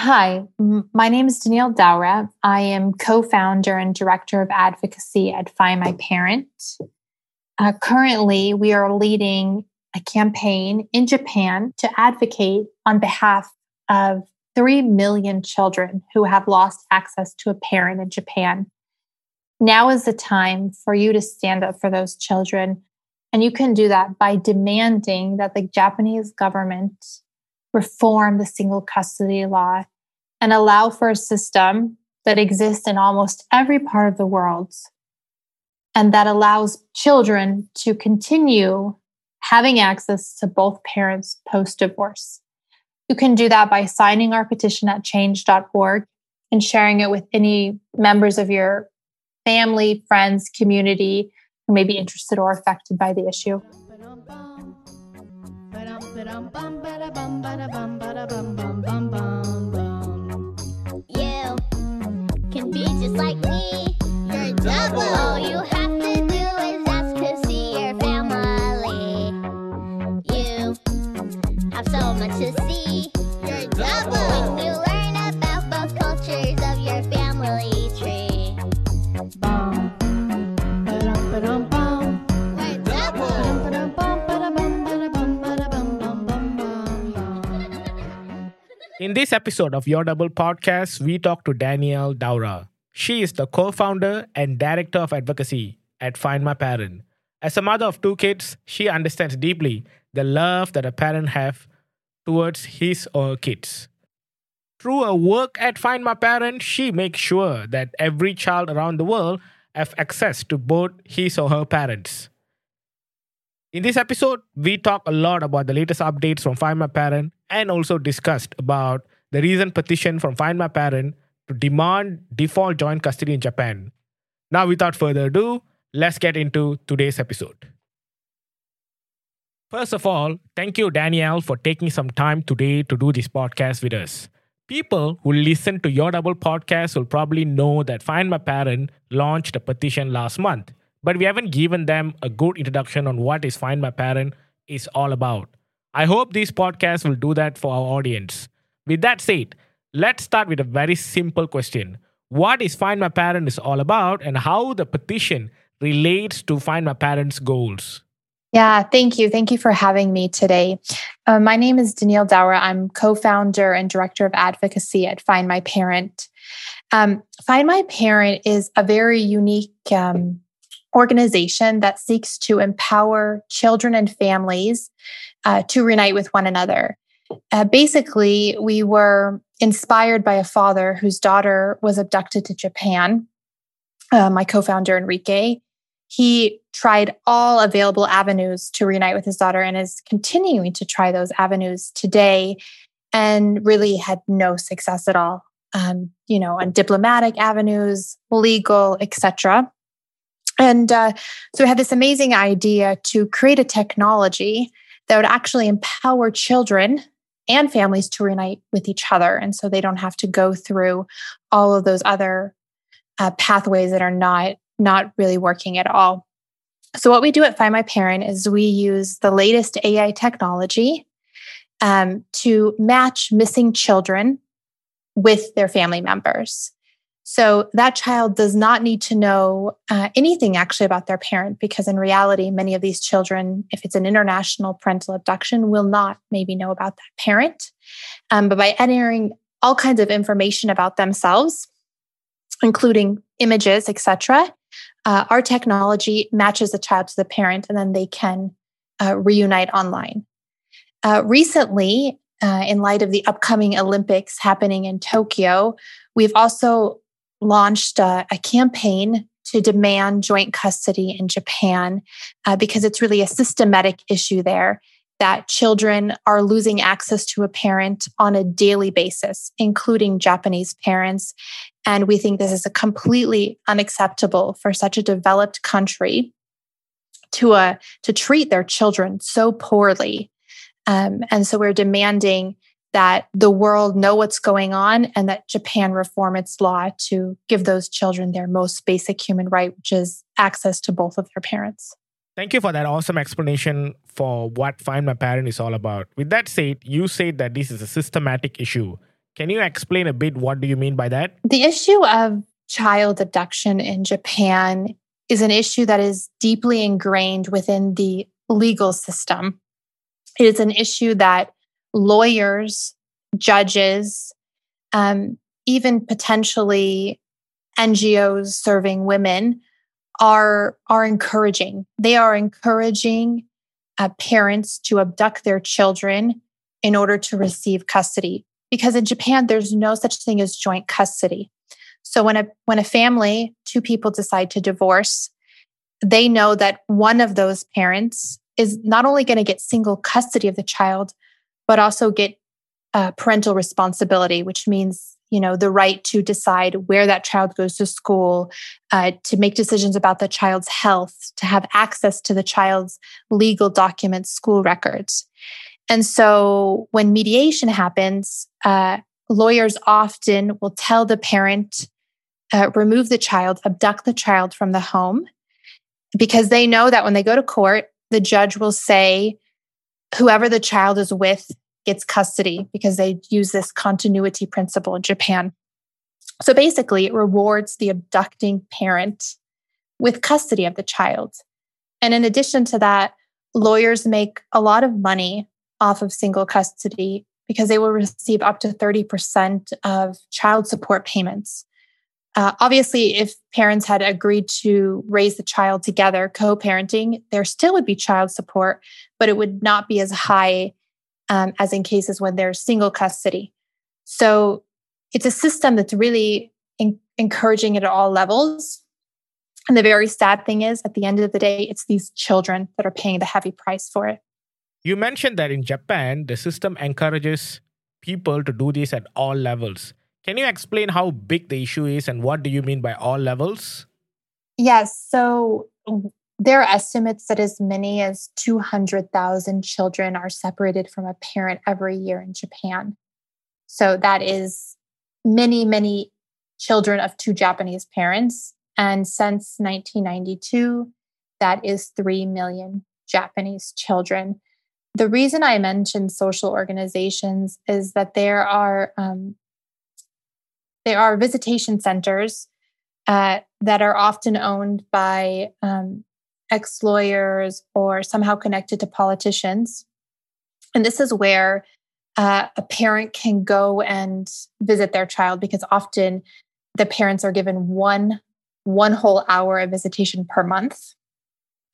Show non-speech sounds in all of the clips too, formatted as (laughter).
Hi, my name is Danielle Daura. I am co founder and director of advocacy at Find My Parent. Uh, currently, we are leading a campaign in Japan to advocate on behalf of 3 million children who have lost access to a parent in Japan. Now is the time for you to stand up for those children. And you can do that by demanding that the Japanese government reform the single custody law and allow for a system that exists in almost every part of the world and that allows children to continue having access to both parents post divorce. You can do that by signing our petition at change.org and sharing it with any members of your family, friends, community who may be interested or affected by the issue. Like me. You're double. All you have to do is ask to see your family. You have so much to In this episode of Your Double podcast, we talk to Danielle Daura. She is the co founder and director of advocacy at Find My Parent. As a mother of two kids, she understands deeply the love that a parent has towards his or her kids. Through her work at Find My Parent, she makes sure that every child around the world have access to both his or her parents. In this episode, we talk a lot about the latest updates from Find My Parent and also discussed about the recent petition from Find My Parent to demand default joint custody in Japan. Now, without further ado, let's get into today's episode. First of all, thank you, Danielle, for taking some time today to do this podcast with us. People who listen to your double podcast will probably know that Find My Parent launched a petition last month, but we haven't given them a good introduction on what is Find My Parent is all about. I hope these podcasts will do that for our audience. With that said, Let's start with a very simple question. What is Find My Parent is all about and how the petition relates to Find My Parent's goals? Yeah, thank you. Thank you for having me today. Uh, my name is Danielle Dower. I'm co founder and director of advocacy at Find My Parent. Um, Find My Parent is a very unique um, organization that seeks to empower children and families uh, to reunite with one another. Uh, basically, we were inspired by a father whose daughter was abducted to Japan. Uh, my co founder, Enrique, he tried all available avenues to reunite with his daughter and is continuing to try those avenues today and really had no success at all. Um, you know, on diplomatic avenues, legal, etc. And uh, so we had this amazing idea to create a technology that would actually empower children and families to reunite with each other. And so they don't have to go through all of those other uh, pathways that are not not really working at all. So what we do at Find My Parent is we use the latest AI technology um, to match missing children with their family members. So that child does not need to know uh, anything actually about their parent because in reality, many of these children, if it's an international parental abduction, will not maybe know about that parent. Um, but by entering all kinds of information about themselves, including images, etc., uh, our technology matches the child to the parent, and then they can uh, reunite online. Uh, recently, uh, in light of the upcoming Olympics happening in Tokyo, we've also launched a, a campaign to demand joint custody in Japan uh, because it's really a systematic issue there that children are losing access to a parent on a daily basis, including Japanese parents. And we think this is a completely unacceptable for such a developed country to, uh, to treat their children so poorly. Um, and so we're demanding that the world know what's going on and that Japan reform its law to give those children their most basic human right, which is access to both of their parents. Thank you for that awesome explanation for what Find My Parent is all about. With that said, you said that this is a systematic issue. Can you explain a bit what do you mean by that? The issue of child abduction in Japan is an issue that is deeply ingrained within the legal system. It is an issue that lawyers, judges, um, even potentially NGOs serving women are, are encouraging. They are encouraging uh, parents to abduct their children in order to receive custody. Because in Japan, there's no such thing as joint custody. So when a when a family, two people decide to divorce, they know that one of those parents is not only going to get single custody of the child, but also get uh, parental responsibility, which means you know the right to decide where that child goes to school uh, to make decisions about the child's health to have access to the child's legal documents school records. And so when mediation happens uh, lawyers often will tell the parent uh, remove the child abduct the child from the home because they know that when they go to court the judge will say whoever the child is with gets custody because they use this continuity principle in Japan. So basically, it rewards the abducting parent with custody of the child. And in addition to that, lawyers make a lot of money off of single custody because they will receive up to 30% of child support payments. Uh, obviously, if parents had agreed to raise the child together, co parenting, there still would be child support, but it would not be as high um, as in cases when there's single custody. So it's a system that's really in- encouraging it at all levels. And the very sad thing is, at the end of the day, it's these children that are paying the heavy price for it. You mentioned that in Japan, the system encourages people to do this at all levels. Can you explain how big the issue is and what do you mean by all levels? Yes. So there are estimates that as many as 200,000 children are separated from a parent every year in Japan. So that is many, many children of two Japanese parents. And since 1992, that is 3 million Japanese children. The reason I mentioned social organizations is that there are um, there are visitation centers uh, that are often owned by um, ex lawyers or somehow connected to politicians. And this is where uh, a parent can go and visit their child because often the parents are given one one whole hour of visitation per month.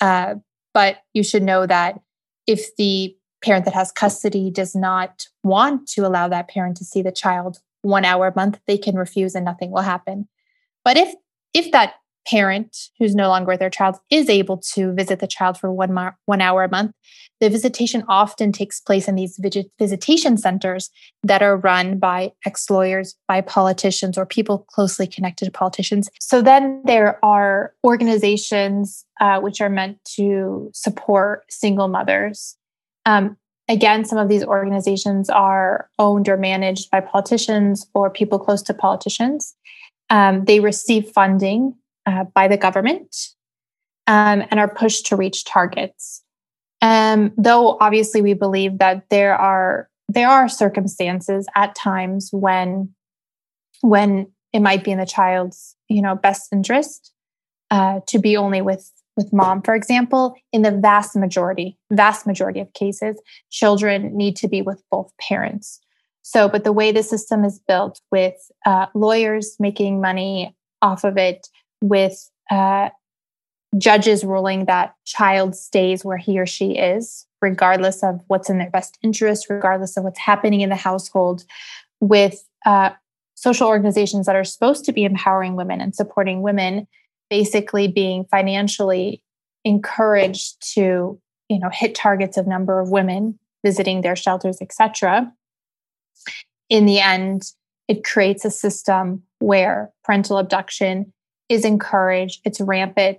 Uh, but you should know that if the parent that has custody does not want to allow that parent to see the child one hour a month, they can refuse and nothing will happen. But if if that parent who's no longer with their child is able to visit the child for one, mar- one hour a month, the visitation often takes place in these visitation centers that are run by ex lawyers, by politicians, or people closely connected to politicians. So then there are organizations uh, which are meant to support single mothers. Um, again, some of these organizations are owned or managed by politicians or people close to politicians. Um, they receive funding uh, by the government um, and are pushed to reach targets. Um, though obviously we believe that there are there are circumstances at times when when it might be in the child's you know best interest uh, to be only with with mom for example in the vast majority vast majority of cases children need to be with both parents. So but the way the system is built with uh, lawyers making money off of it with uh, judges ruling that child stays where he or she is, regardless of what's in their best interest, regardless of what's happening in the household, with uh, social organizations that are supposed to be empowering women and supporting women, basically being financially encouraged to, you know, hit targets of number of women visiting their shelters, etc. In the end, it creates a system where parental abduction is encouraged, it's rampant.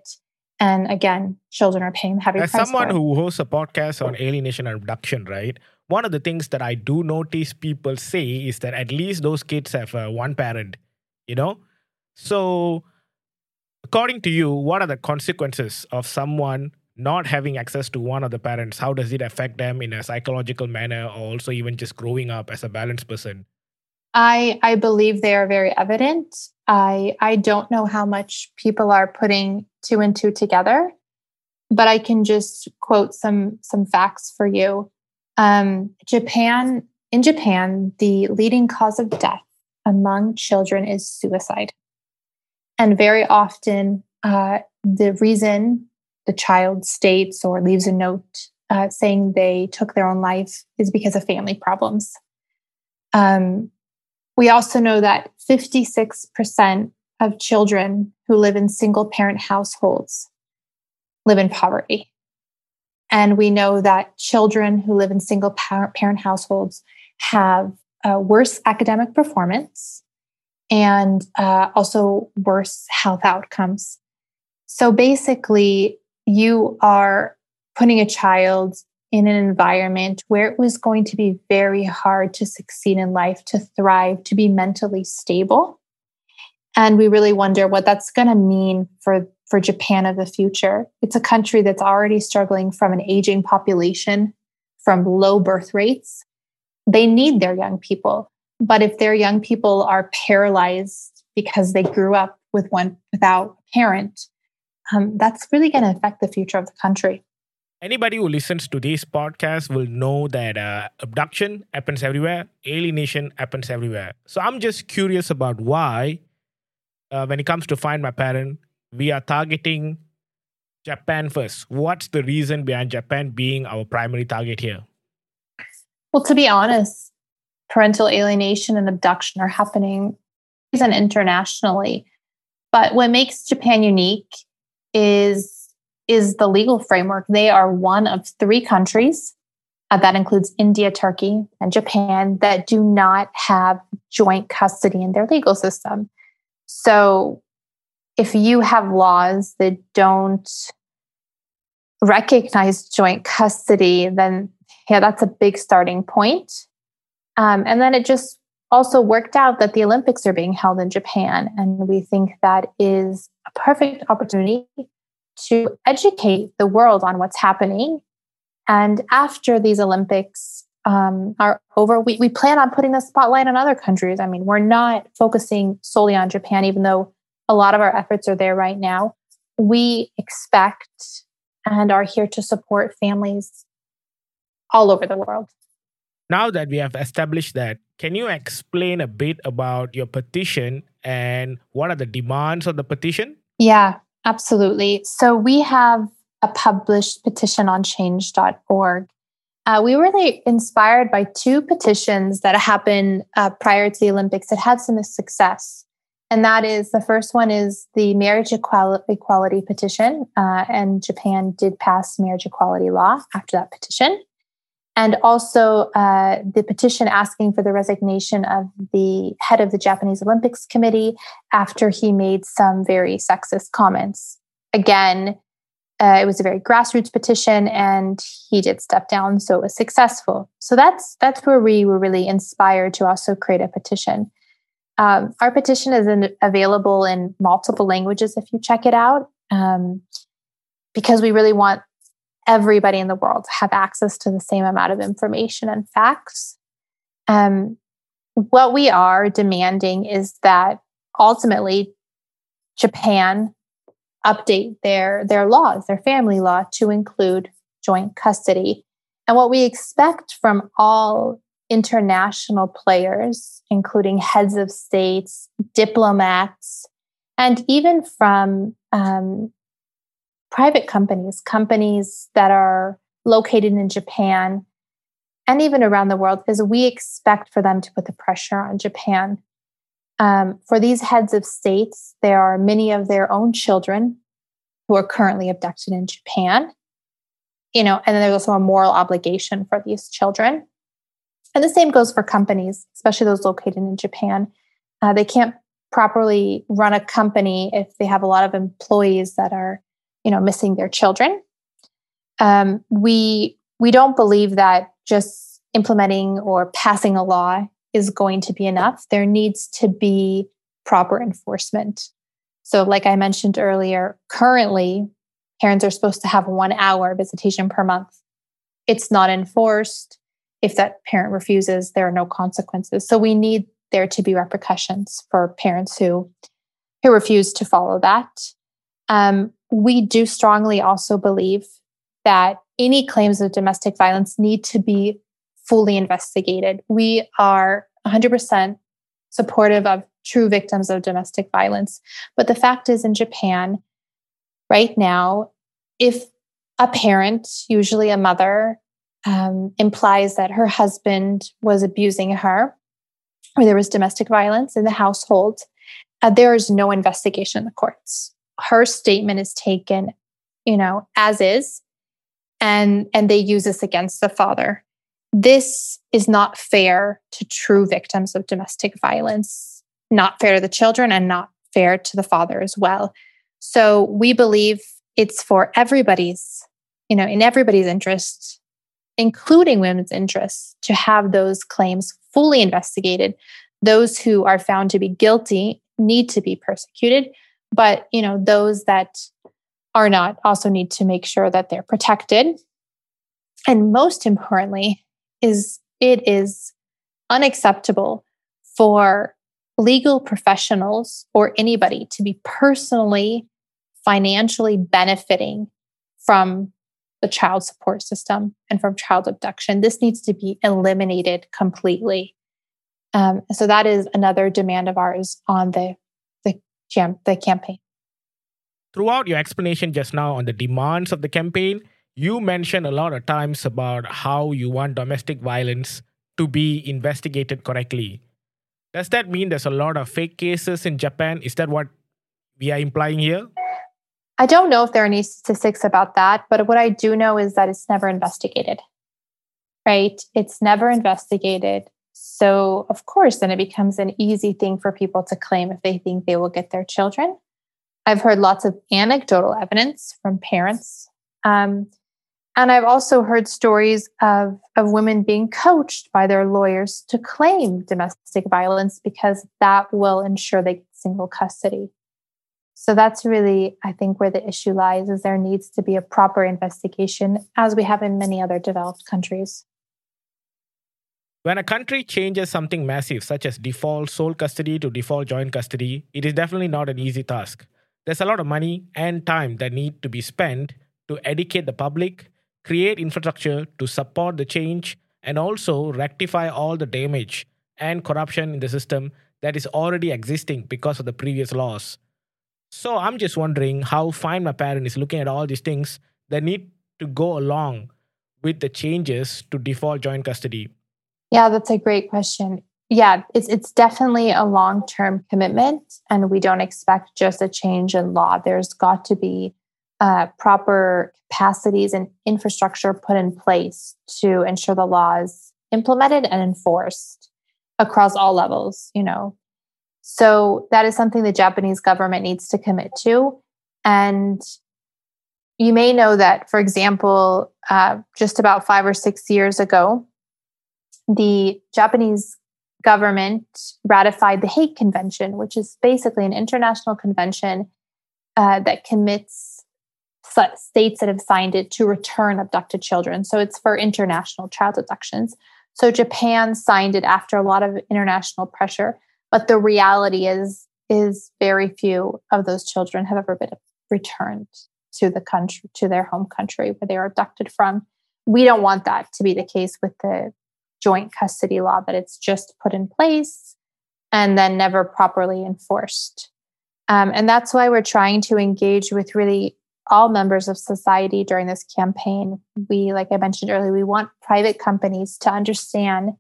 And again, children are paying heavy As price. someone who hosts a podcast on alienation and abduction, right? One of the things that I do notice people say is that at least those kids have uh, one parent, you know? So, according to you, what are the consequences of someone not having access to one of the parents? How does it affect them in a psychological manner or also even just growing up as a balanced person? I I believe they are very evident. I I don't know how much people are putting two and two together, but I can just quote some some facts for you. Um, Japan in Japan, the leading cause of death among children is suicide, and very often uh, the reason the child states or leaves a note uh, saying they took their own life is because of family problems. Um, we also know that 56% of children who live in single parent households live in poverty. And we know that children who live in single parent households have worse academic performance and uh, also worse health outcomes. So basically, you are putting a child in an environment where it was going to be very hard to succeed in life, to thrive, to be mentally stable. And we really wonder what that's going to mean for, for Japan of the future. It's a country that's already struggling from an aging population, from low birth rates. They need their young people. But if their young people are paralyzed because they grew up with one without a parent, um, that's really going to affect the future of the country. Anybody who listens to this podcast will know that uh, abduction happens everywhere, alienation happens everywhere. So I'm just curious about why, uh, when it comes to Find My Parent, we are targeting Japan first. What's the reason behind Japan being our primary target here? Well, to be honest, parental alienation and abduction are happening and internationally. But what makes Japan unique is is the legal framework. They are one of three countries uh, that includes India, Turkey, and Japan that do not have joint custody in their legal system. So if you have laws that don't recognize joint custody, then yeah, that's a big starting point. Um, and then it just also worked out that the Olympics are being held in Japan. And we think that is a perfect opportunity to educate the world on what's happening. And after these Olympics um, are over, we, we plan on putting the spotlight on other countries. I mean, we're not focusing solely on Japan, even though a lot of our efforts are there right now. We expect and are here to support families all over the world. Now that we have established that, can you explain a bit about your petition and what are the demands of the petition? Yeah. Absolutely. So we have a published petition on change.org. Uh, we were really inspired by two petitions that happened uh, prior to the Olympics that had some success. And that is the first one is the marriage equality petition. Uh, and Japan did pass marriage equality law after that petition and also uh, the petition asking for the resignation of the head of the Japanese Olympics Committee after he made some very sexist comments. Again, uh, it was a very grassroots petition, and he did step down, so it was successful. So that's that's where we were really inspired to also create a petition. Um, our petition is in, available in multiple languages if you check it out, um, because we really want everybody in the world have access to the same amount of information and facts. Um, what we are demanding is that ultimately Japan update their their laws, their family law to include joint custody. And what we expect from all international players, including heads of states, diplomats, and even from um, private companies, companies that are located in Japan and even around the world, is we expect for them to put the pressure on Japan. Um, for these heads of states, there are many of their own children who are currently abducted in Japan. You know, and then there's also a moral obligation for these children. And the same goes for companies, especially those located in Japan. Uh, they can't properly run a company if they have a lot of employees that are you know missing their children. Um, we we don't believe that just implementing or passing a law is going to be enough. There needs to be proper enforcement. So like i mentioned earlier currently parents are supposed to have one hour visitation per month. It's not enforced. If that parent refuses there are no consequences. So we need there to be repercussions for parents who who refuse to follow that. Um, we do strongly also believe that any claims of domestic violence need to be fully investigated. We are 100% supportive of true victims of domestic violence. But the fact is, in Japan, right now, if a parent, usually a mother, um, implies that her husband was abusing her or there was domestic violence in the household, uh, there is no investigation in the courts. Her statement is taken, you know, as is, and and they use this against the father. This is not fair to true victims of domestic violence, not fair to the children, and not fair to the father as well. So we believe it's for everybody's, you know, in everybody's interest, including women's interests, to have those claims fully investigated. Those who are found to be guilty need to be persecuted, but you know, those that are not also need to make sure that they're protected. And most importantly, is it is unacceptable for legal professionals or anybody to be personally financially benefiting from the child support system and from child abduction. This needs to be eliminated completely. Um, so that is another demand of ours on the the, the campaign. Throughout your explanation just now on the demands of the campaign, you mentioned a lot of times about how you want domestic violence to be investigated correctly. Does that mean there's a lot of fake cases in Japan? Is that what we are implying here? I don't know if there are any statistics about that, but what I do know is that it's never investigated, right? It's never investigated. So, of course, then it becomes an easy thing for people to claim if they think they will get their children. I've heard lots of anecdotal evidence from parents. Um, and I've also heard stories of, of women being coached by their lawyers to claim domestic violence because that will ensure they get single custody. So that's really, I think, where the issue lies is there needs to be a proper investigation, as we have in many other developed countries. When a country changes something massive, such as default sole custody to default joint custody, it is definitely not an easy task. There's a lot of money and time that need to be spent to educate the public, create infrastructure to support the change, and also rectify all the damage and corruption in the system that is already existing because of the previous laws. So I'm just wondering how Find My Parent is looking at all these things that need to go along with the changes to default joint custody. Yeah, that's a great question. Yeah, it's it's definitely a long-term commitment and we don't expect just a change in law. There's got to be uh, proper capacities and infrastructure put in place to ensure the law is implemented and enforced across all levels, you know, so that is something the Japanese government needs to commit to. And you may know that, for example, uh, just about five or six years ago, the Japanese government ratified the Hague Convention, which is basically an international convention uh, that commits states that have signed it to return abducted children. So it's for international child abductions. So Japan signed it after a lot of international pressure. But the reality is, is very few of those children have ever been returned to the country, to their home country where they were abducted from. We don't want that to be the case with the joint custody law, that it's just put in place and then never properly enforced. Um, and that's why we're trying to engage with really all members of society during this campaign. We, like I mentioned earlier, we want private companies to understand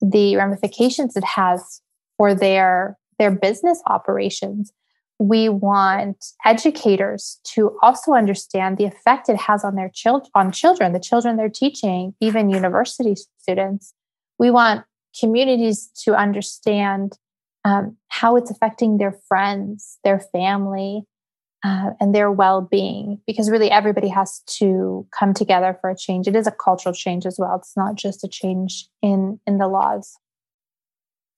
the ramifications it has for their their business operations we want educators to also understand the effect it has on their children on children the children they're teaching even university students we want communities to understand um, how it's affecting their friends their family uh, and their well-being because really everybody has to come together for a change. It is a cultural change as well. It's not just a change in in the laws.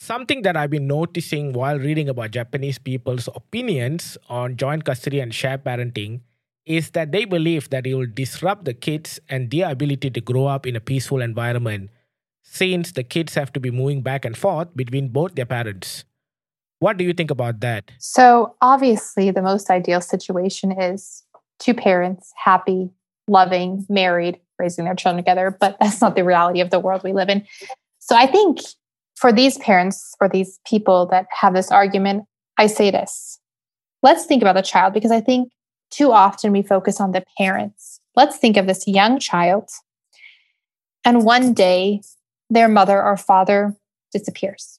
Something that I've been noticing while reading about Japanese people's opinions on joint custody and shared parenting is that they believe that it will disrupt the kids and their ability to grow up in a peaceful environment. Since the kids have to be moving back and forth between both their parents. What do you think about that? So, obviously, the most ideal situation is two parents, happy, loving, married, raising their children together, but that's not the reality of the world we live in. So, I think for these parents or these people that have this argument, I say this let's think about the child because I think too often we focus on the parents. Let's think of this young child, and one day their mother or father disappears.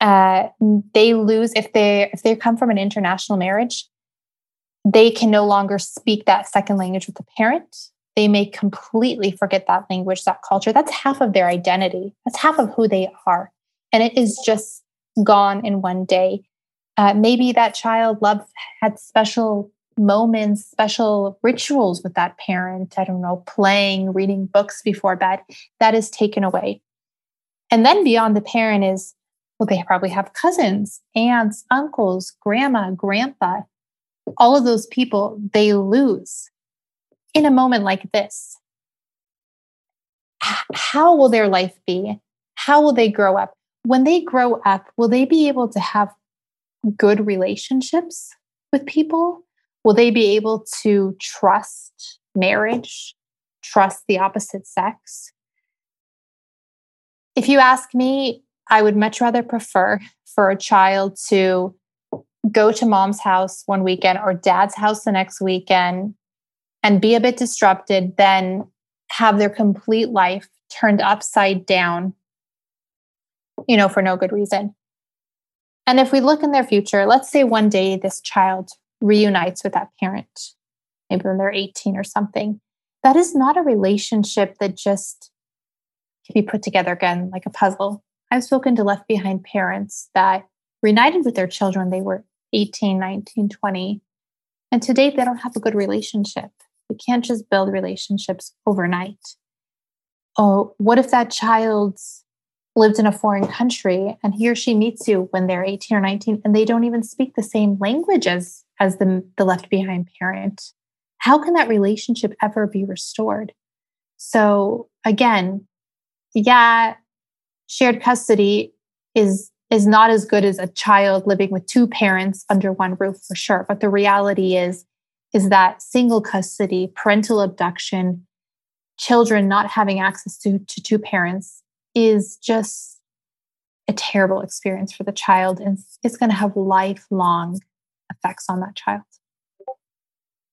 Uh, they lose if they if they come from an international marriage, they can no longer speak that second language with the parent. They may completely forget that language, that culture. That's half of their identity. That's half of who they are, and it is just gone in one day. Uh, maybe that child loved had special moments, special rituals with that parent. I don't know, playing, reading books before bed. That is taken away. And then beyond the parent is, well, they probably have cousins, aunts, uncles, grandma, grandpa. All of those people they lose in a moment like this. How will their life be? How will they grow up? When they grow up, will they be able to have good relationships with people? Will they be able to trust marriage, trust the opposite sex? If you ask me, I would much rather prefer for a child to go to mom's house one weekend or dad's house the next weekend and be a bit disrupted than have their complete life turned upside down, you know, for no good reason. And if we look in their future, let's say one day this child reunites with that parent, maybe when they're 18 or something. That is not a relationship that just can be put together again like a puzzle. I've spoken to left behind parents that reunited with their children. They were 18, 19, 20. And to date, they don't have a good relationship. You can't just build relationships overnight. Oh, what if that child's lived in a foreign country and he or she meets you when they're 18 or 19 and they don't even speak the same language as as the, the left behind parent how can that relationship ever be restored? So again yeah shared custody is is not as good as a child living with two parents under one roof for sure. But the reality is is that single custody parental abduction children not having access to, to two parents is just a terrible experience for the child. And it's going to have lifelong effects on that child.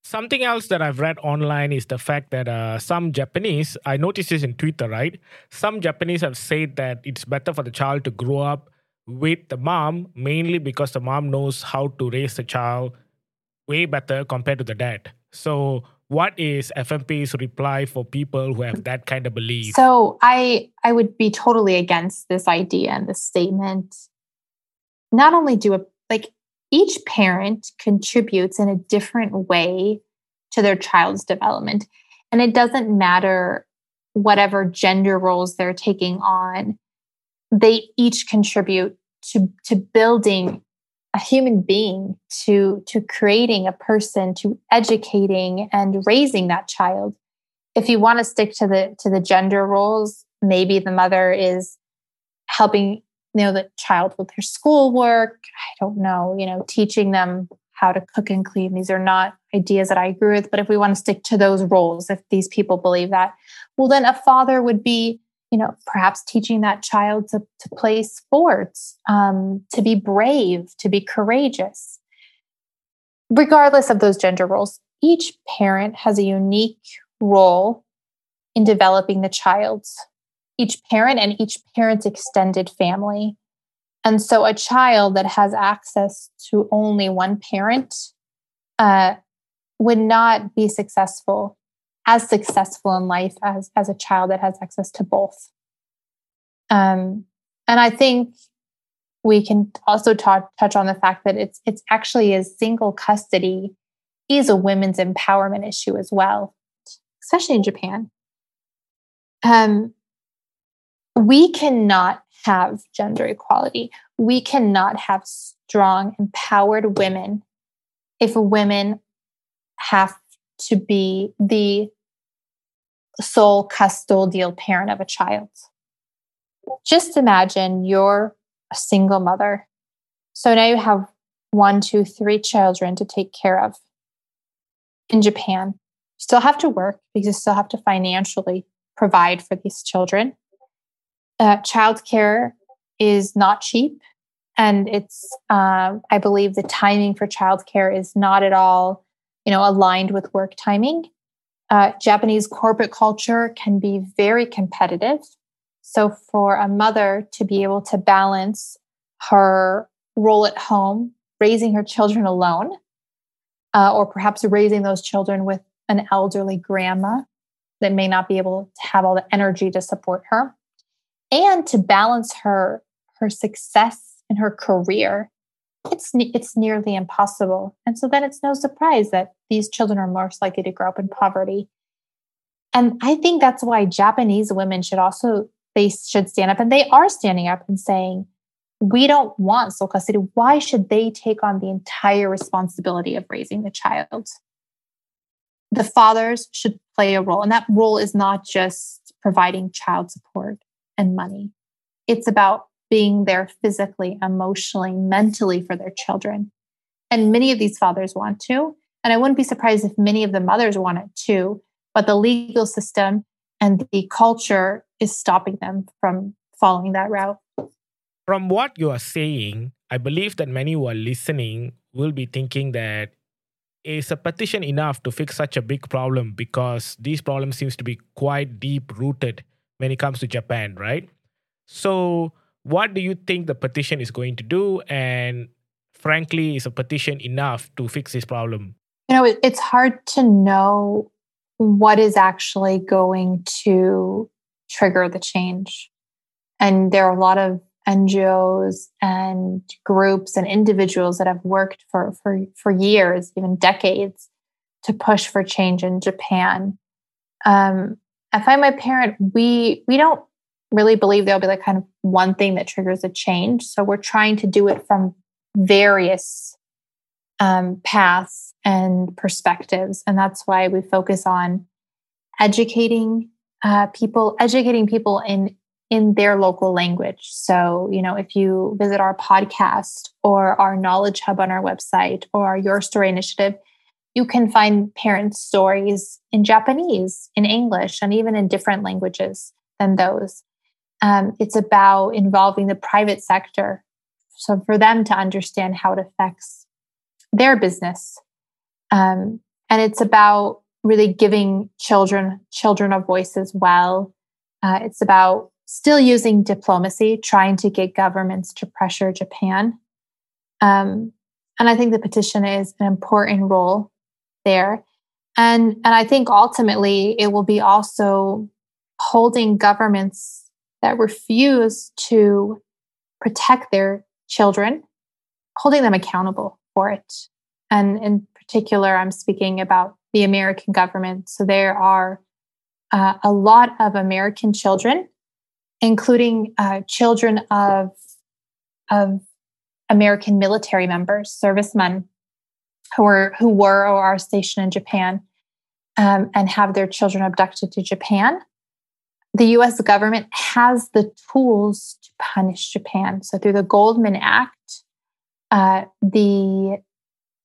Something else that I've read online is the fact that uh, some Japanese, I noticed this in Twitter, right? Some Japanese have said that it's better for the child to grow up with the mom, mainly because the mom knows how to raise the child way better compared to the dad. So, what is FMP's reply for people who have that kind of belief? So I I would be totally against this idea and this statement. Not only do a like each parent contributes in a different way to their child's development. And it doesn't matter whatever gender roles they're taking on, they each contribute to, to building a human being to to creating a person to educating and raising that child if you want to stick to the to the gender roles maybe the mother is helping you know the child with their schoolwork i don't know you know teaching them how to cook and clean these are not ideas that i agree with but if we want to stick to those roles if these people believe that well then a father would be you know, perhaps teaching that child to, to play sports, um, to be brave, to be courageous. Regardless of those gender roles, each parent has a unique role in developing the child, each parent and each parent's extended family. And so a child that has access to only one parent uh, would not be successful as successful in life as, as a child that has access to both. Um, and I think we can also talk, touch on the fact that it's it's actually a single custody is a women's empowerment issue as well, especially in Japan. Um, we cannot have gender equality. We cannot have strong, empowered women if women have to be the sole custodial parent of a child. Just imagine you're a single mother. So now you have one, two, three children to take care of in Japan. You still have to work because you still have to financially provide for these children. Uh, childcare is not cheap. And it's, uh, I believe, the timing for childcare is not at all, you know, aligned with work timing. Uh, Japanese corporate culture can be very competitive. So, for a mother to be able to balance her role at home, raising her children alone, uh, or perhaps raising those children with an elderly grandma that may not be able to have all the energy to support her, and to balance her her success in her career, it's it's nearly impossible. And so then it's no surprise that these children are most likely to grow up in poverty. And I think that's why Japanese women should also they should stand up and they are standing up and saying, we don't want sole custody. Why should they take on the entire responsibility of raising the child? The fathers should play a role, and that role is not just providing child support and money. It's about being there physically, emotionally, mentally for their children. And many of these fathers want to. And I wouldn't be surprised if many of the mothers want it too. But the legal system and the culture is stopping them from following that route. From what you are saying, I believe that many who are listening will be thinking that is a petition enough to fix such a big problem because these problems seems to be quite deep rooted when it comes to Japan, right? So what do you think the petition is going to do and frankly is a petition enough to fix this problem? You know, it's hard to know what is actually going to trigger the change. And there are a lot of NGOs and groups and individuals that have worked for, for, for years, even decades, to push for change in Japan. Um, I find my parent, we we don't really believe there'll be like kind of one thing that triggers a change. So we're trying to do it from various um, paths and perspectives, and that's why we focus on educating uh, people, educating people in in their local language. So, you know, if you visit our podcast or our knowledge hub on our website or our Your Story initiative, you can find parent stories in Japanese, in English, and even in different languages than those. Um, it's about involving the private sector. So, for them to understand how it affects their business. Um, and it's about really giving children children a voice as well. Uh, it's about still using diplomacy, trying to get governments to pressure Japan. Um, and I think the petition is an important role there. And, and I think ultimately it will be also holding governments that refuse to protect their children, holding them accountable for it. And in particular, I'm speaking about the American government. So there are uh, a lot of American children including uh, children of, of American military members, servicemen who were who were or are stationed in Japan um, and have their children abducted to Japan. The U.S. government has the tools to punish Japan. So through the Goldman Act, uh, the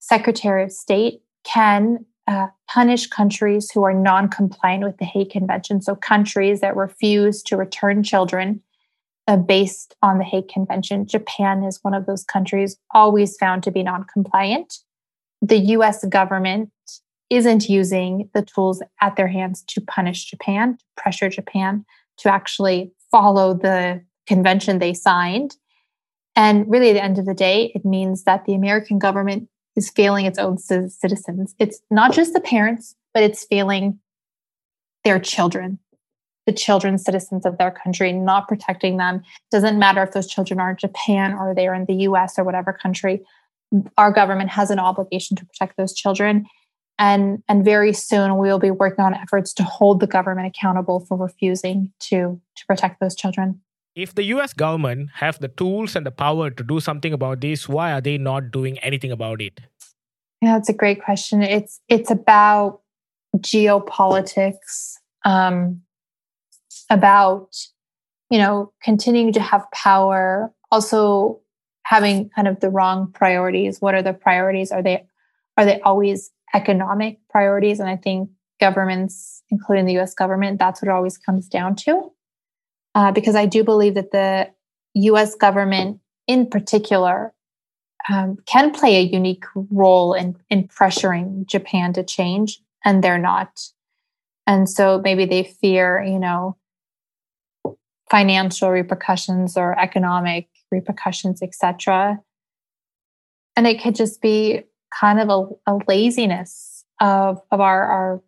Secretary of State can uh, punish countries who are non compliant with the Hague Convention. So, countries that refuse to return children uh, based on the Hague Convention. Japan is one of those countries always found to be non compliant. The US government isn't using the tools at their hands to punish Japan, to pressure Japan to actually follow the convention they signed. And really, at the end of the day, it means that the American government is failing its own citizens. It's not just the parents, but it's failing their children, the children, citizens of their country, not protecting them. Doesn't matter if those children are in Japan or they're in the US or whatever country. Our government has an obligation to protect those children. And, and very soon we will be working on efforts to hold the government accountable for refusing to, to protect those children. If the US government have the tools and the power to do something about this, why are they not doing anything about it? Yeah, that's a great question. It's it's about geopolitics. um, about, you know, continuing to have power, also having kind of the wrong priorities. What are the priorities? Are they are they always economic priorities? And I think governments, including the US government, that's what it always comes down to. Uh, because I do believe that the US government, in particular, um, can play a unique role in, in pressuring Japan to change, and they're not. And so maybe they fear, you know, financial repercussions or economic repercussions, etc. And it could just be kind of a, a laziness of, of our, our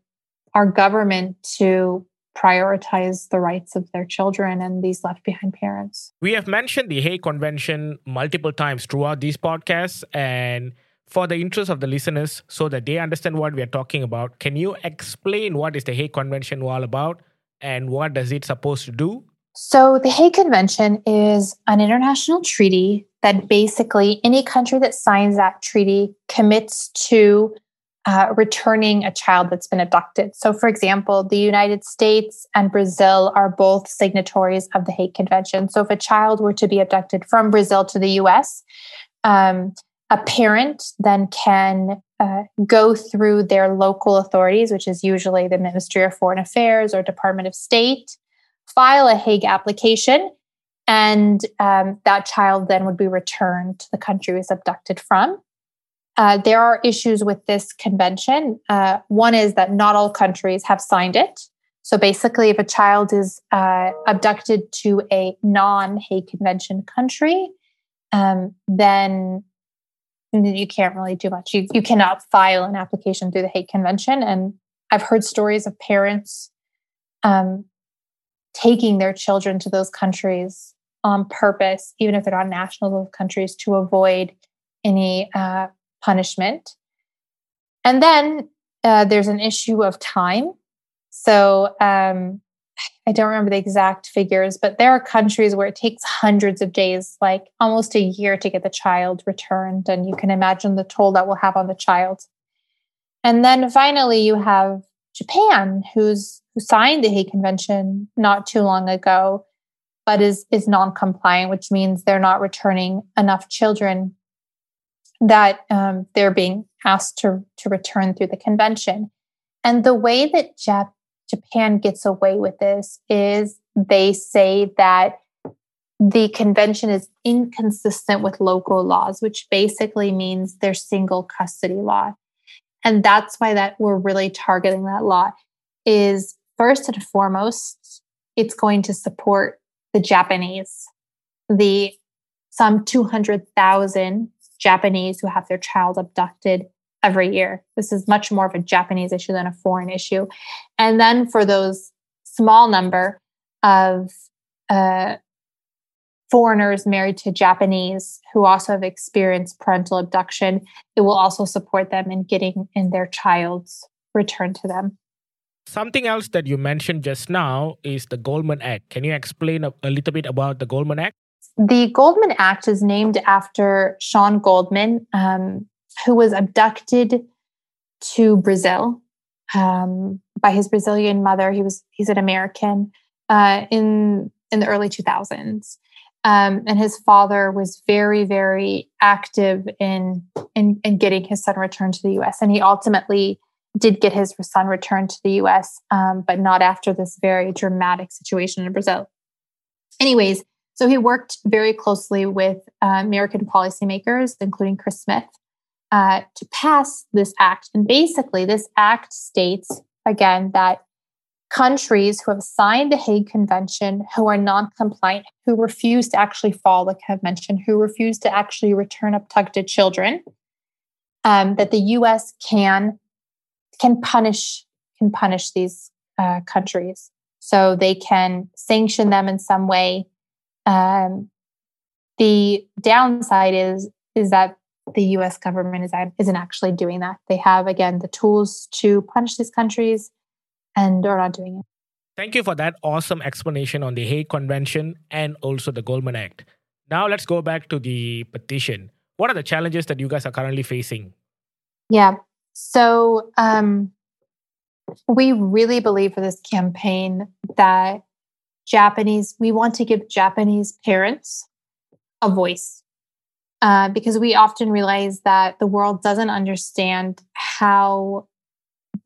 our government to prioritize the rights of their children and these left behind parents. We have mentioned the Hague Convention multiple times throughout these podcasts. And for the interest of the listeners, so that they understand what we are talking about, can you explain what is the Hague Convention all about and what does it supposed to do? So the Hague Convention is an international treaty that basically any country that signs that treaty commits to uh, returning a child that's been abducted. So, for example, the United States and Brazil are both signatories of the Hague Convention. So, if a child were to be abducted from Brazil to the US, um, a parent then can uh, go through their local authorities, which is usually the Ministry of Foreign Affairs or Department of State, file a Hague application, and um, that child then would be returned to the country was abducted from. Uh, there are issues with this convention. Uh, one is that not all countries have signed it. So basically, if a child is uh, abducted to a non Hague Convention country, um, then you can't really do much. You, you cannot file an application through the Hague Convention. And I've heard stories of parents um, taking their children to those countries on purpose, even if they're not national of countries, to avoid any uh, punishment. And then uh, there's an issue of time. So um, I don't remember the exact figures, but there are countries where it takes hundreds of days, like almost a year, to get the child returned. And you can imagine the toll that will have on the child. And then finally, you have Japan, who's who signed the Hague Convention not too long ago, but is is non-compliant, which means they're not returning enough children that um, they're being asked to, to return through the convention. And the way that Jap- Japan gets away with this is they say that the convention is inconsistent with local laws, which basically means their single custody law. And that's why that we're really targeting that law is first and foremost, it's going to support the Japanese, the some 200,000 Japanese who have their child abducted every year. This is much more of a Japanese issue than a foreign issue. And then for those small number of uh, foreigners married to Japanese who also have experienced parental abduction, it will also support them in getting in their child's return to them. Something else that you mentioned just now is the Goldman Act. Can you explain a, a little bit about the Goldman Act? The Goldman Act is named after Sean Goldman, um, who was abducted to Brazil um, by his Brazilian mother. He was he's an American uh, in in the early 2000s, um, and his father was very very active in, in in getting his son returned to the U.S. And he ultimately did get his son returned to the U.S., um, but not after this very dramatic situation in Brazil. Anyways, so he worked very closely with uh, American policymakers, including Chris Smith, uh, to pass this act. And basically, this act states, again, that countries who have signed the Hague Convention, who are non compliant, who refuse to actually follow the convention, who refuse to actually return abducted children, um, that the US can, can punish can punish these uh, countries. So they can sanction them in some way um, the downside is is that the U.S. government is, isn't actually doing that. They have again the tools to punish these countries, and are not doing it. Thank you for that awesome explanation on the Hague Convention and also the Goldman Act. Now let's go back to the petition. What are the challenges that you guys are currently facing? Yeah. So um, we really believe for this campaign that Japanese, we want to give Japanese parents a voice uh, because we often realize that the world doesn't understand how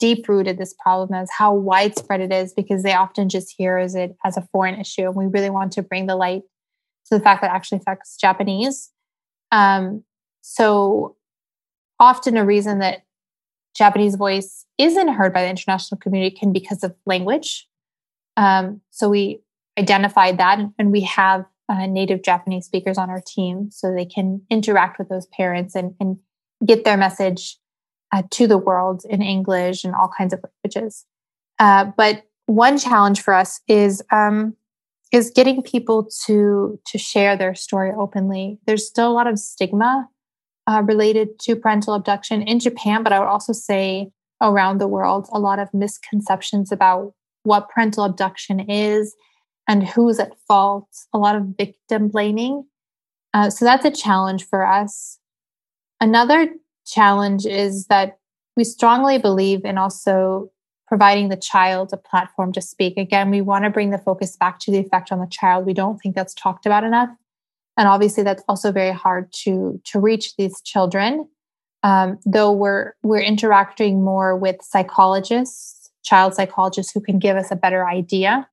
deep rooted this problem is, how widespread it is, because they often just hear as it as a foreign issue. And we really want to bring the light to the fact that actually affects Japanese. Um, so often a reason that Japanese voice isn't heard by the international community can because of language. Um, so we identified that, and we have uh, native Japanese speakers on our team so they can interact with those parents and, and get their message uh, to the world in English and all kinds of languages. Uh, but one challenge for us is um, is getting people to to share their story openly. There's still a lot of stigma uh, related to parental abduction in Japan, but I would also say around the world, a lot of misconceptions about what parental abduction is and who's at fault, a lot of victim blaming. Uh, so that's a challenge for us. Another challenge is that we strongly believe in also providing the child a platform to speak. Again, we want to bring the focus back to the effect on the child. We don't think that's talked about enough. And obviously, that's also very hard to, to reach these children. Um, though we're we're interacting more with psychologists, child psychologists who can give us a better idea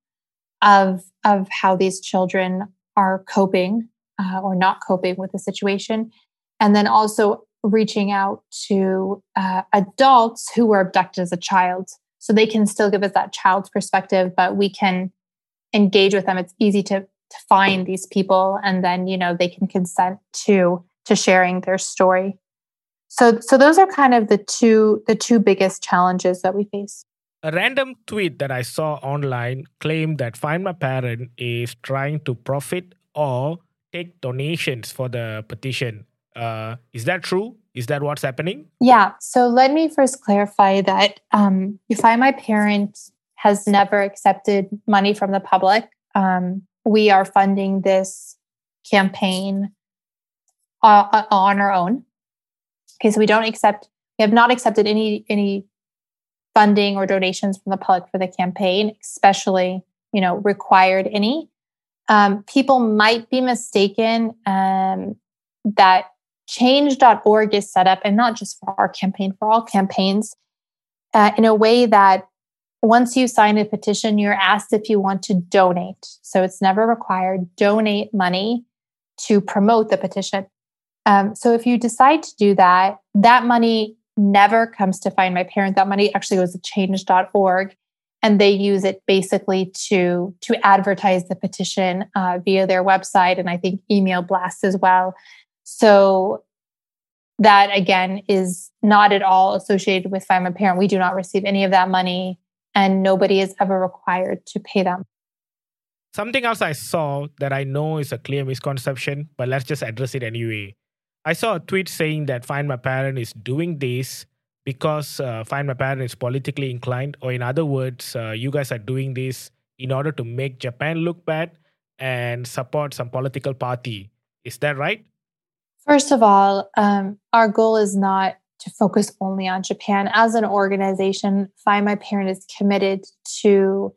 of of how these children are coping uh, or not coping with the situation. And then also reaching out to uh, adults who were abducted as a child. So they can still give us that child's perspective but we can engage with them. It's easy to to find these people and then you know they can consent to to sharing their story so so those are kind of the two the two biggest challenges that we face a random tweet that I saw online claimed that Find My Parent is trying to profit or take donations for the petition. Uh, is that true? Is that what's happening? Yeah. So let me first clarify that um, Find My Parent has never accepted money from the public. Um, we are funding this campaign uh, uh on our own. Okay, so we don't accept. We have not accepted any any funding or donations from the public for the campaign, especially, you know, required any. Um, people might be mistaken um, that change.org is set up, and not just for our campaign, for all campaigns, uh, in a way that once you sign a petition, you're asked if you want to donate. So it's never required. Donate money to promote the petition. Um, so if you decide to do that, that money never comes to find my parent. That money actually goes to change.org and they use it basically to to advertise the petition uh, via their website and I think email blasts as well. So that again is not at all associated with Find My Parent. We do not receive any of that money, and nobody is ever required to pay them. Something else I saw that I know is a clear misconception, but let's just address it anyway. I saw a tweet saying that Find My Parent is doing this because uh, Find My Parent is politically inclined, or in other words, uh, you guys are doing this in order to make Japan look bad and support some political party. Is that right? First of all, um, our goal is not to focus only on Japan. As an organization, Find My Parent is committed to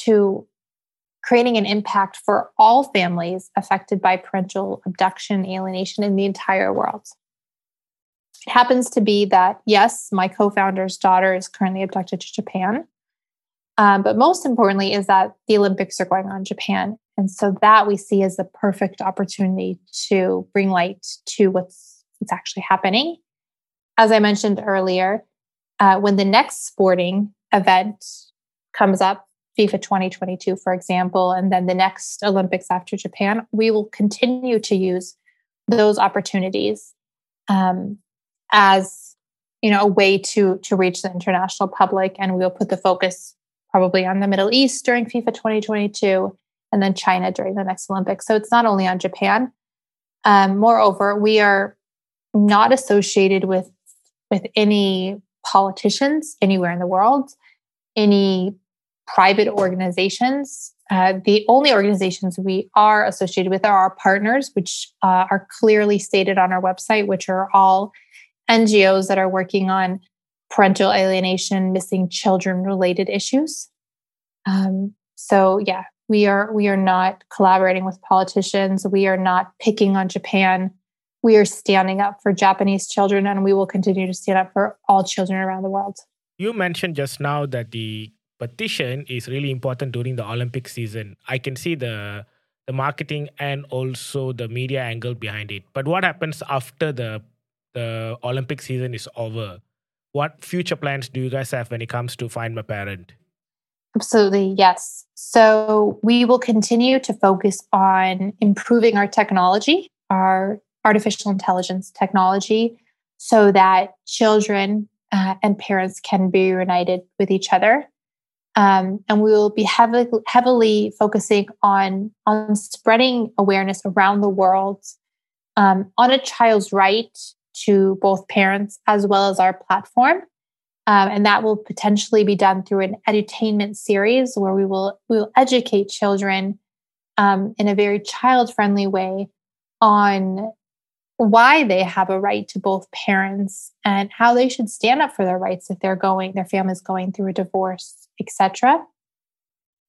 to creating an impact for all families affected by parental abduction alienation in the entire world. It happens to be that, yes, my co founder's daughter is currently abducted to Japan. Um, but most importantly, is that the Olympics are going on in Japan. And so that we see as the perfect opportunity to bring light to what's, what's actually happening. As I mentioned earlier, uh, when the next sporting event comes up, FIFA 2022, for example, and then the next Olympics after Japan, we will continue to use those opportunities um, as you know a way to to reach the international public, and we'll put the focus probably on the Middle East during FIFA 2022, and then China during the next Olympics. So it's not only on Japan. Um, moreover, we are not associated with with any politicians anywhere in the world, any private organizations. Uh, the only organizations we are associated with are our partners, which uh, are clearly stated on our website, which are all NGOs that are working on parental alienation, missing children related issues. Um, so yeah, we are we are not collaborating with politicians. We are not picking on Japan. We are standing up for Japanese children, and we will continue to stand up for all children around the world. You mentioned just now that the petition is really important during the Olympic season. I can see the the marketing and also the media angle behind it. But what happens after the the Olympic season is over? What future plans do you guys have when it comes to Find My Parent? Absolutely, yes. So we will continue to focus on improving our technology, our artificial intelligence technology, so that children uh, and parents can be reunited with each other. Um, and we will be heavily, heavily focusing on, on spreading awareness around the world um, on a child's right to both parents as well as our platform. Um, and that will potentially be done through an edutainment series where we will we will educate children um, in a very child friendly way on why they have a right to both parents and how they should stand up for their rights if they're going their family's going through a divorce etc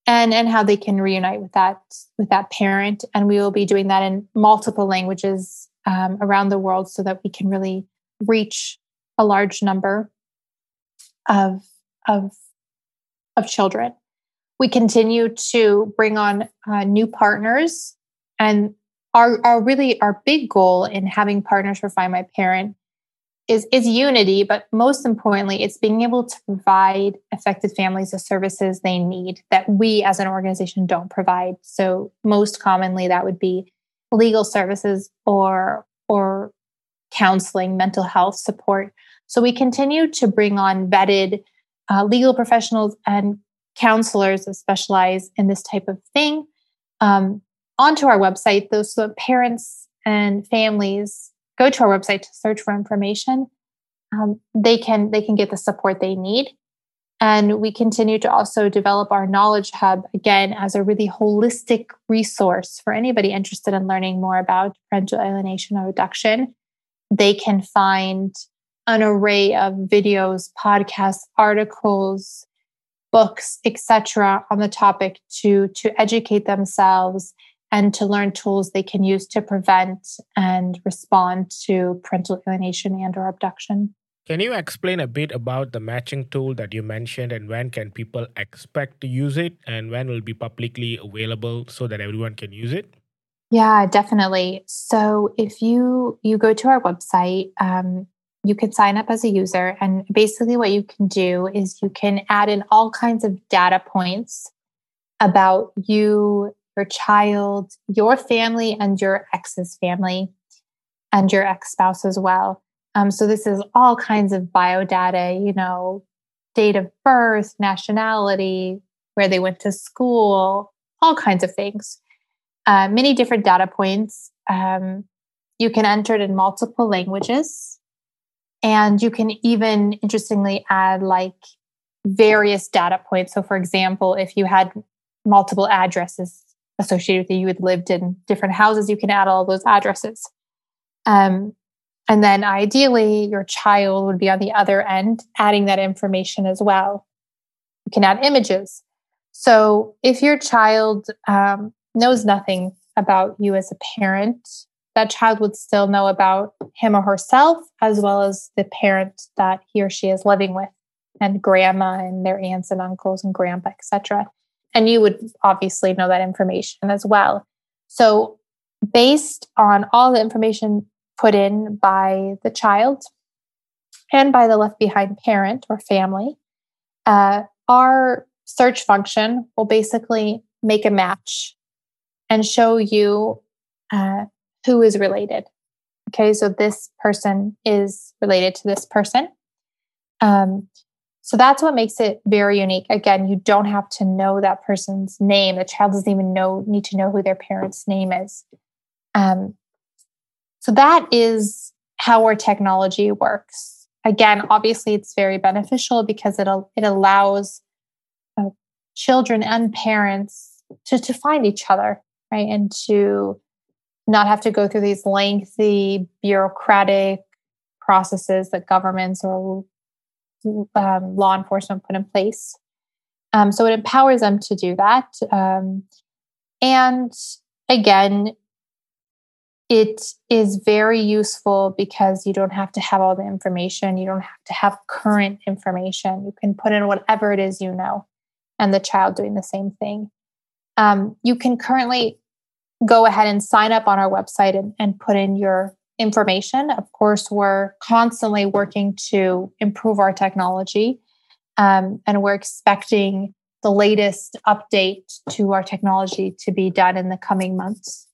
and and how they can reunite with that with that parent and we will be doing that in multiple languages um, around the world so that we can really reach a large number of of of children. We continue to bring on uh, new partners, and our our really our big goal in having partners for Find My Parent is is unity, but most importantly, it's being able to provide affected families the services they need that we as an organization don't provide. So most commonly, that would be legal services or or counseling, mental health support. So we continue to bring on vetted uh, legal professionals and counselors that specialize in this type of thing um, onto our website, those so parents and families go to our website to search for information. Um, they can they can get the support they need. And we continue to also develop our knowledge hub again as a really holistic resource for anybody interested in learning more about parental alienation or abduction. They can find an array of videos, podcasts, articles, books, etc. on the topic to, to educate themselves and to learn tools they can use to prevent and respond to parental alienation and or abduction. Can you explain a bit about the matching tool that you mentioned and when can people expect to use it and when will be publicly available so that everyone can use it? Yeah, definitely. So if you you go to our website, um, you can sign up as a user, and basically what you can do is you can add in all kinds of data points about you, your child, your family, and your ex's family, and your ex spouse as well. Um, so this is all kinds of bio data, you know, date of birth, nationality, where they went to school, all kinds of things. Uh, many different data points. Um, you can enter it in multiple languages. And you can even, interestingly, add like various data points. So, for example, if you had multiple addresses associated with you, you had lived in different houses, you can add all those addresses. Um, and then ideally, your child would be on the other end, adding that information as well. You can add images. So if your child um, knows nothing about you as a parent, that child would still know about him or herself, as well as the parent that he or she is living with, and grandma and their aunts and uncles and grandpa, etc. And you would obviously know that information as well. So, based on all the information put in by the child and by the left behind parent or family, uh, our search function will basically make a match and show you uh, who is related. Okay, so this person is related to this person. Um, so that's what makes it very unique. Again, you don't have to know that person's name. The child doesn't even know need to know who their parent's name is. Um, so that is how our technology works. Again, obviously, it's very beneficial because it it allows uh, children and parents to to find each other, right, and to not have to go through these lengthy bureaucratic processes that governments or um, law enforcement put in place. Um, so it empowers them to do that. Um, and again, it is very useful because you don't have to have all the information. You don't have to have current information. You can put in whatever it is you know, and the child doing the same thing. Um, you can currently go ahead and sign up on our website and, and put in your information. Of course, we're constantly working to improve our technology, um, and we're expecting the latest update to our technology to be done in the coming months.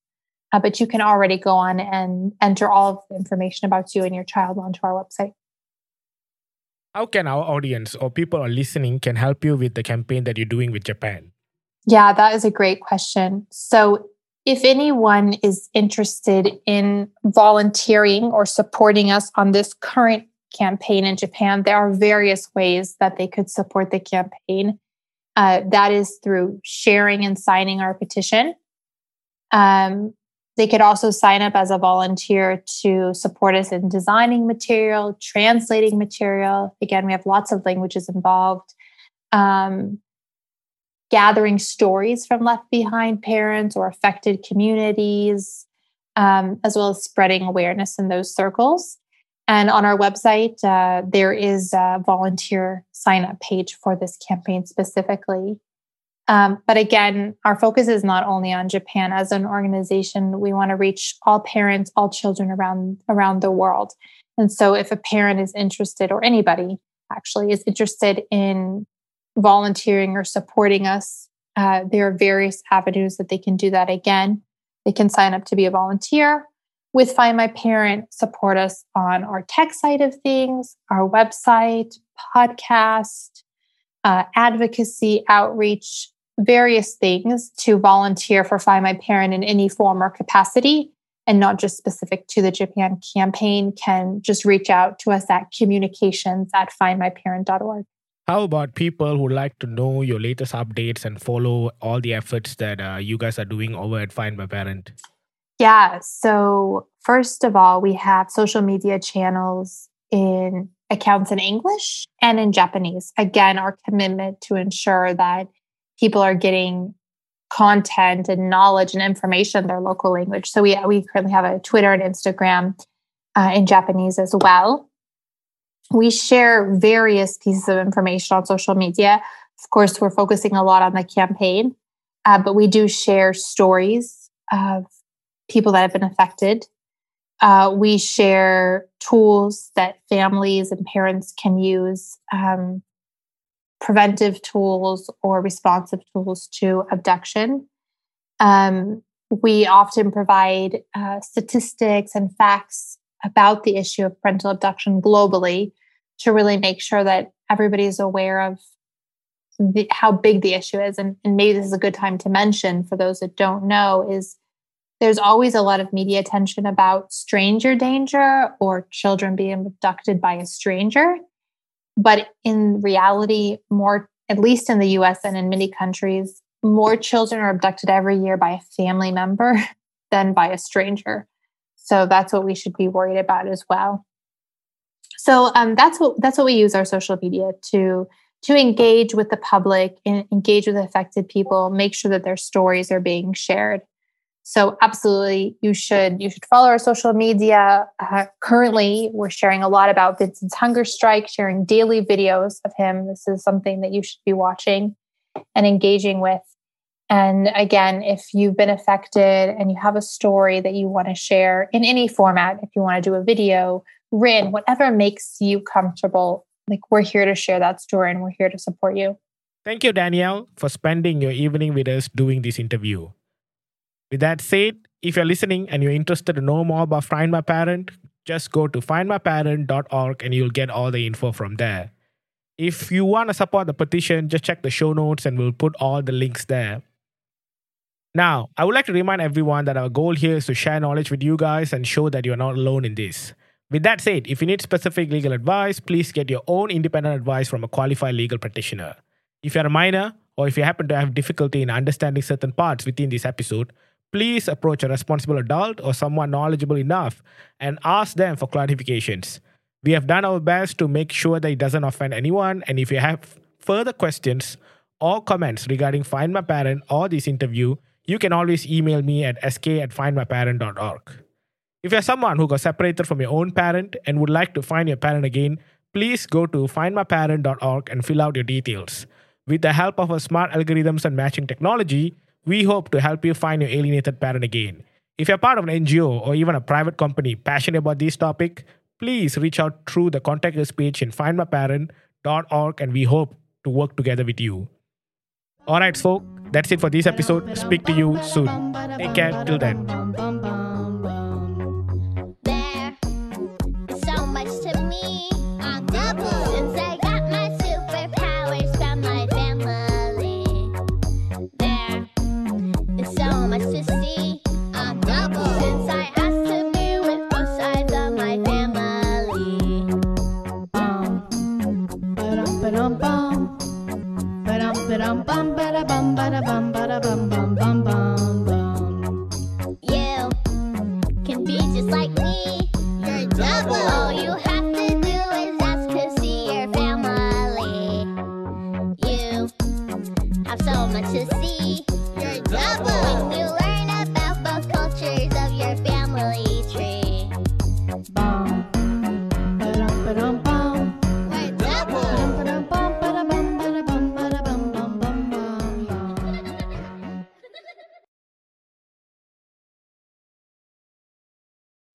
Uh, but you can already go on and enter all of the information about you and your child onto our website. How can our audience or people are listening can help you with the campaign that you're doing with Japan? Yeah, that is a great question. So if anyone is interested in volunteering or supporting us on this current campaign in Japan, there are various ways that they could support the campaign. Uh, that is through sharing and signing our petition. Um, they could also sign up as a volunteer to support us in designing material, translating material. Again, we have lots of languages involved. Um, gathering stories from left behind parents or affected communities, um, as well as spreading awareness in those circles. And on our website, uh, there is a volunteer sign up page for this campaign specifically. Um, but again, our focus is not only on Japan. As an organization, we want to reach all parents, all children around around the world. And so, if a parent is interested, or anybody actually is interested in volunteering or supporting us, uh, there are various avenues that they can do that. Again, they can sign up to be a volunteer with Find My Parent, support us on our tech side of things, our website, podcast, uh, advocacy, outreach, various things to volunteer for Find My Parent in any form or capacity and not just specific to the Japan campaign can just reach out to us at communications at findmyparent.org. How about people who like to know your latest updates and follow all the efforts that uh, you guys are doing over at Find My Parent? Yeah. So, first of all, we have social media channels in accounts in English and in Japanese. Again, our commitment to ensure that people are getting content and knowledge and information in their local language. So we we currently have a Twitter and Instagram uh, in Japanese as well. We share various pieces of information on social media. Of course, we're focusing a lot on the campaign, uh, but we do share stories of people that have been affected. Uh, we share tools that families and parents can use um, preventive tools or responsive tools to abduction. Um, we often provide uh, statistics and facts about the issue of parental abduction globally to really make sure that everybody is aware of the, how big the issue is. And, and maybe this is a good time to mention for those that don't know is there's always a lot of media attention about stranger danger or children being abducted by a stranger. But in reality, more, at least in the US and in many countries, more children are abducted every year by a family member (laughs) than by a stranger. So that's what we should be worried about as well. So um, that's what that's what we use our social media to to engage with the public and engage with affected people, make sure that their stories are being shared. So absolutely, you should you should follow our social media. Uh, currently, we're sharing a lot about Vincent's hunger strike, sharing daily videos of him. This is something that you should be watching and engaging with. And again, if you've been affected and you have a story that you want to share in any format, if you want to do a video, written, whatever makes you comfortable, like we're here to share that story and we're here to support you. Thank you, Danielle, for spending your evening with us doing this interview. With that said, if you're listening and you're interested to know more about Find My Parent, just go to findmyparent.org and you'll get all the info from there. If you want to support the petition, just check the show notes and we'll put all the links there. Now, I would like to remind everyone that our goal here is to share knowledge with you guys and show that you're not alone in this. With that said, if you need specific legal advice, please get your own independent advice from a qualified legal practitioner. If you're a minor, or if you happen to have difficulty in understanding certain parts within this episode, please approach a responsible adult or someone knowledgeable enough and ask them for clarifications. We have done our best to make sure that it doesn't offend anyone. And if you have further questions or comments regarding Find My Parent or this interview, you can always email me at sk at findmyparent.org. If you're someone who got separated from your own parent and would like to find your parent again, please go to findmyparent.org and fill out your details. With the help of our smart algorithms and matching technology, we hope to help you find your alienated parent again. If you're part of an NGO or even a private company passionate about this topic, please reach out through the contact us page in findmyparent.org and we hope to work together with you. All right, folks, that's it for this episode. Speak to you soon. Take care till then. Merhaba.